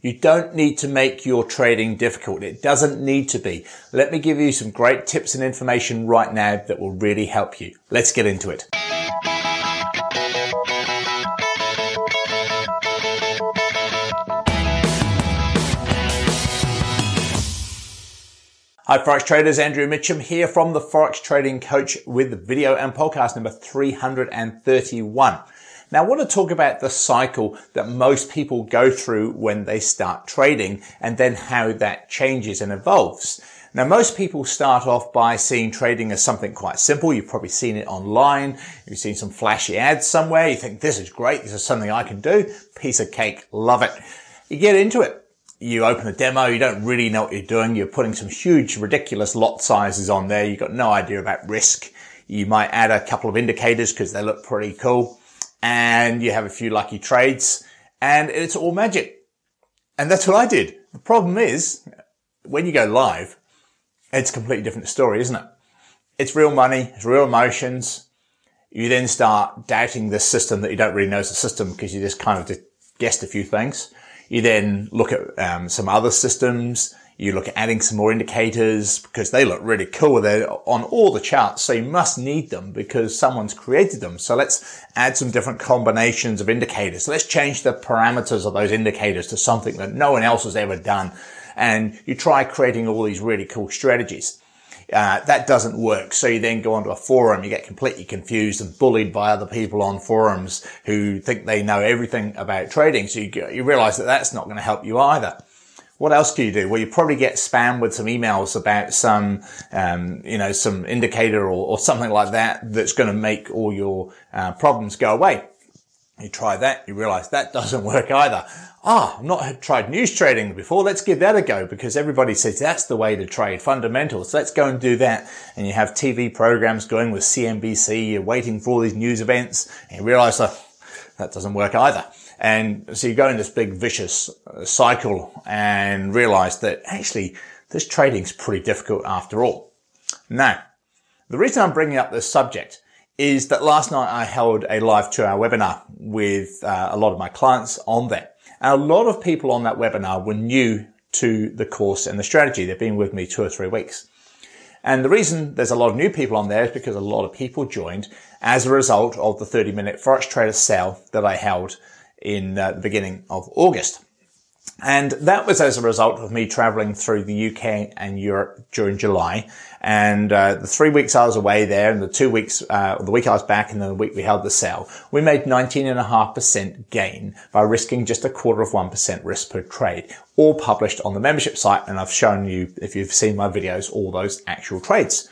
You don't need to make your trading difficult. It doesn't need to be. Let me give you some great tips and information right now that will really help you. Let's get into it. Hi Forex traders, Andrew Mitchem here from the Forex Trading Coach with video and podcast number 331. Now I want to talk about the cycle that most people go through when they start trading and then how that changes and evolves. Now most people start off by seeing trading as something quite simple. You've probably seen it online. You've seen some flashy ads somewhere. You think this is great. This is something I can do. Piece of cake. Love it. You get into it you open a demo, you don't really know what you're doing. You're putting some huge, ridiculous lot sizes on there. You've got no idea about risk. You might add a couple of indicators because they look pretty cool and you have a few lucky trades and it's all magic. And that's what I did. The problem is when you go live, it's a completely different story, isn't it? It's real money. It's real emotions. You then start doubting the system that you don't really know is a system because you just kind of guessed a few things. You then look at um, some other systems. You look at adding some more indicators because they look really cool. They're on all the charts. So you must need them because someone's created them. So let's add some different combinations of indicators. So Let's change the parameters of those indicators to something that no one else has ever done. And you try creating all these really cool strategies. Uh, that doesn't work. So you then go onto a forum, you get completely confused and bullied by other people on forums who think they know everything about trading. So you, you realize that that's not going to help you either. What else can you do? Well, you probably get spam with some emails about some, um, you know, some indicator or, or, something like that that's going to make all your uh, problems go away. You try that, you realize that doesn't work either ah, I've not tried news trading before. Let's give that a go because everybody says that's the way to trade fundamentals. Let's go and do that. And you have TV programs going with CNBC. You're waiting for all these news events and you realize that that doesn't work either. And so you go in this big vicious uh, cycle and realize that actually this trading's pretty difficult after all. Now, the reason I'm bringing up this subject is that last night I held a live two hour webinar with uh, a lot of my clients on that. And a lot of people on that webinar were new to the course and the strategy. They've been with me two or three weeks. And the reason there's a lot of new people on there is because a lot of people joined as a result of the 30 minute Forex trader sale that I held in uh, the beginning of August. And that was as a result of me traveling through the UK and Europe during July. And uh, the three weeks I was away there and the two weeks, uh, the week I was back and the week we held the sale, we made 19.5% gain by risking just a quarter of 1% risk per trade, all published on the membership site. And I've shown you, if you've seen my videos, all those actual trades.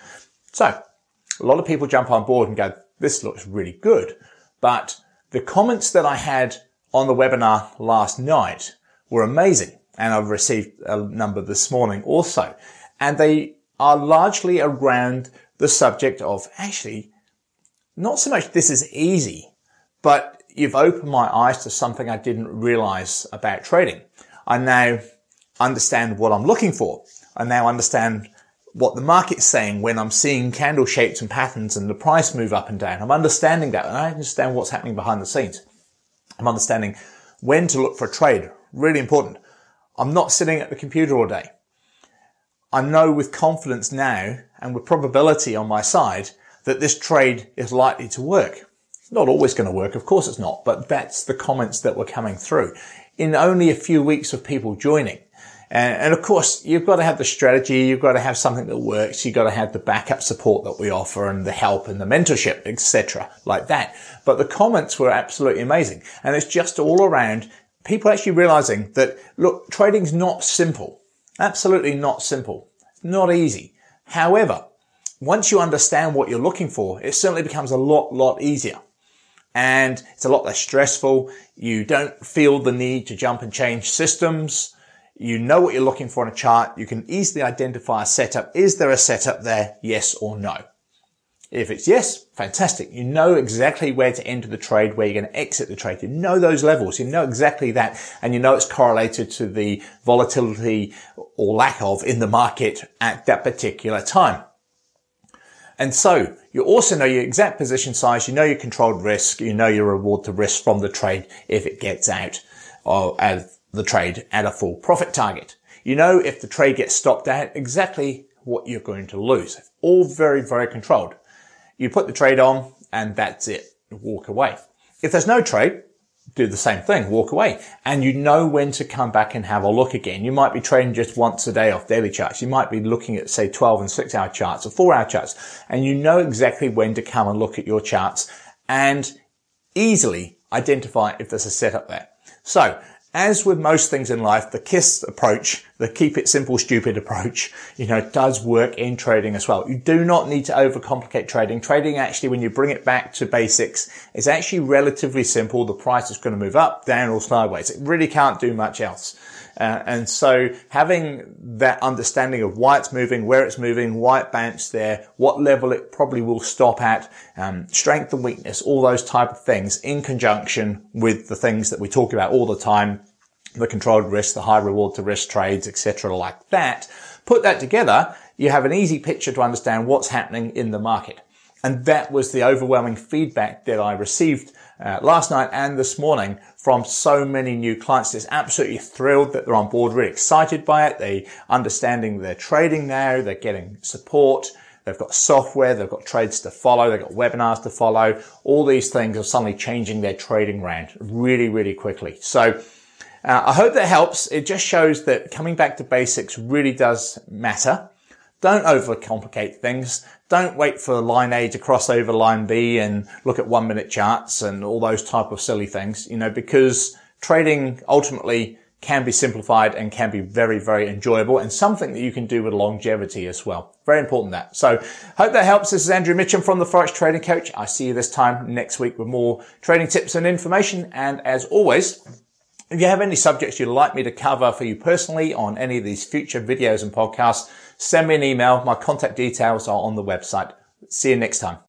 So a lot of people jump on board and go, this looks really good. But the comments that I had on the webinar last night were amazing. And I've received a number this morning also. And they are largely around the subject of actually not so much this is easy, but you've opened my eyes to something I didn't realize about trading. I now understand what I'm looking for. I now understand what the market's saying when I'm seeing candle shapes and patterns and the price move up and down. I'm understanding that and I understand what's happening behind the scenes. I'm understanding when to look for a trade Really important. I'm not sitting at the computer all day. I know with confidence now and with probability on my side that this trade is likely to work. It's not always going to work. Of course it's not, but that's the comments that were coming through in only a few weeks of people joining. And, and, of course, you've got to have the strategy. You've got to have something that works. You've got to have the backup support that we offer and the help and the mentorship, etc. like that. But the comments were absolutely amazing. And it's just all around people actually realizing that, look, trading's not simple. Absolutely not simple. Not easy. However, once you understand what you're looking for, it certainly becomes a lot, lot easier. And it's a lot less stressful. You don't feel the need to jump and change systems. You know what you're looking for in a chart. You can easily identify a setup. Is there a setup there? Yes or no? If it's yes, fantastic. You know exactly where to enter the trade, where you're going to exit the trade. You know those levels. You know exactly that. And you know it's correlated to the volatility or lack of in the market at that particular time. And so you also know your exact position size. You know your controlled risk. You know your reward to risk from the trade if it gets out of the trade at a full profit target. You know if the trade gets stopped at exactly what you're going to lose. All very, very controlled. You put the trade on and that's it. Walk away. If there's no trade, do the same thing, walk away. And you know when to come back and have a look again. You might be trading just once a day off daily charts. You might be looking at say 12 and 6 hour charts or 4 hour charts and you know exactly when to come and look at your charts and easily identify if there's a setup there. So as with most things in life, the KISS approach, the keep it simple, stupid approach, you know, does work in trading as well. You do not need to overcomplicate trading. Trading actually, when you bring it back to basics, is actually relatively simple. The price is going to move up, down or sideways. It really can't do much else. Uh, and so having that understanding of why it's moving, where it's moving, why it bounced there, what level it probably will stop at, um, strength and weakness, all those type of things in conjunction with the things that we talk about all the time, the controlled risk, the high reward to risk trades, etc. like that. Put that together, you have an easy picture to understand what's happening in the market. And that was the overwhelming feedback that I received uh, last night and this morning from so many new clients. They're absolutely thrilled that they're on board, really excited by it. They understanding their trading now. They're getting support. They've got software. They've got trades to follow. They've got webinars to follow. All these things are suddenly changing their trading round really, really quickly. So uh, I hope that helps. It just shows that coming back to basics really does matter. Don't overcomplicate things. Don't wait for line A to cross over line B and look at one minute charts and all those type of silly things, you know, because trading ultimately can be simplified and can be very, very enjoyable and something that you can do with longevity as well. Very important that. So hope that helps. This is Andrew Mitchem from the Forex Trading Coach. I see you this time next week with more trading tips and information. And as always, if you have any subjects you'd like me to cover for you personally on any of these future videos and podcasts, send me an email. My contact details are on the website. See you next time.